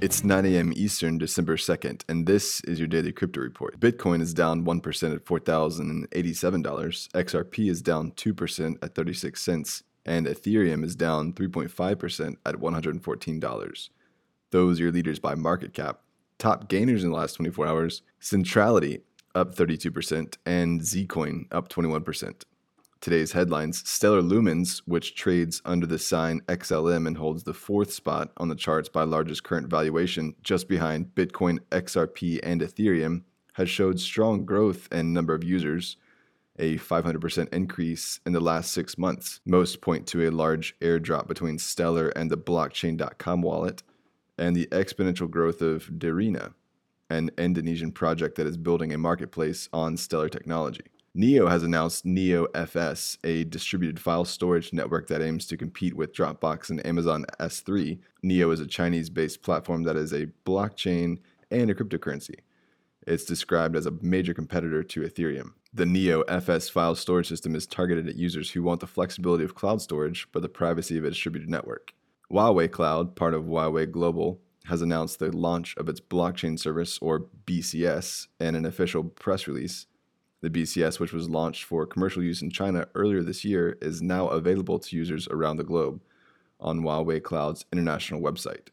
It's 9 a.m. Eastern, December 2nd, and this is your daily crypto report. Bitcoin is down 1% at $4,087. XRP is down 2% at 36 cents, and Ethereum is down 3.5% at $114. Those are your leaders by market cap. Top gainers in the last 24 hours Centrality up 32%, and Zcoin up 21%. Today's headlines Stellar Lumens, which trades under the sign XLM and holds the fourth spot on the charts by largest current valuation, just behind Bitcoin, XRP, and Ethereum, has showed strong growth in number of users, a 500% increase in the last six months. Most point to a large airdrop between Stellar and the blockchain.com wallet, and the exponential growth of Derina, an Indonesian project that is building a marketplace on Stellar technology. Neo has announced Neo FS, a distributed file storage network that aims to compete with Dropbox and Amazon S3. Neo is a Chinese based platform that is a blockchain and a cryptocurrency. It's described as a major competitor to Ethereum. The Neo FS file storage system is targeted at users who want the flexibility of cloud storage but the privacy of a distributed network. Huawei Cloud, part of Huawei Global, has announced the launch of its blockchain service, or BCS, in an official press release. The BCS, which was launched for commercial use in China earlier this year, is now available to users around the globe on Huawei Cloud's international website.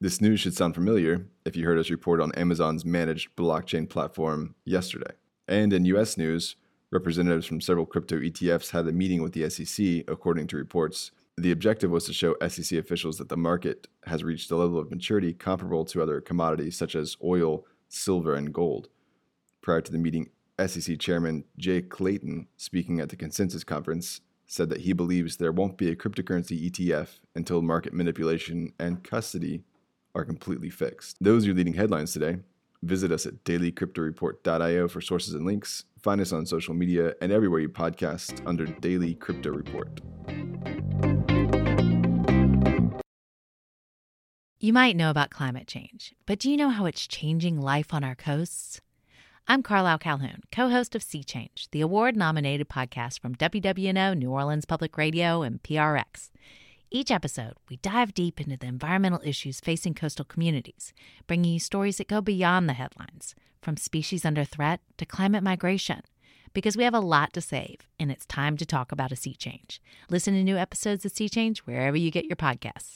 This news should sound familiar if you heard us report on Amazon's managed blockchain platform yesterday. And in US news, representatives from several crypto ETFs had a meeting with the SEC, according to reports. The objective was to show SEC officials that the market has reached a level of maturity comparable to other commodities such as oil, silver, and gold. Prior to the meeting, SEC Chairman Jay Clayton, speaking at the Consensus Conference, said that he believes there won't be a cryptocurrency ETF until market manipulation and custody are completely fixed. Those are your leading headlines today. Visit us at dailycryptoreport.io for sources and links. Find us on social media and everywhere you podcast under Daily Crypto Report. You might know about climate change, but do you know how it's changing life on our coasts? I'm Carlyle Calhoun, co host of Sea Change, the award nominated podcast from WWNO, New Orleans Public Radio, and PRX. Each episode, we dive deep into the environmental issues facing coastal communities, bringing you stories that go beyond the headlines, from species under threat to climate migration. Because we have a lot to save, and it's time to talk about a sea change. Listen to new episodes of Sea Change wherever you get your podcasts.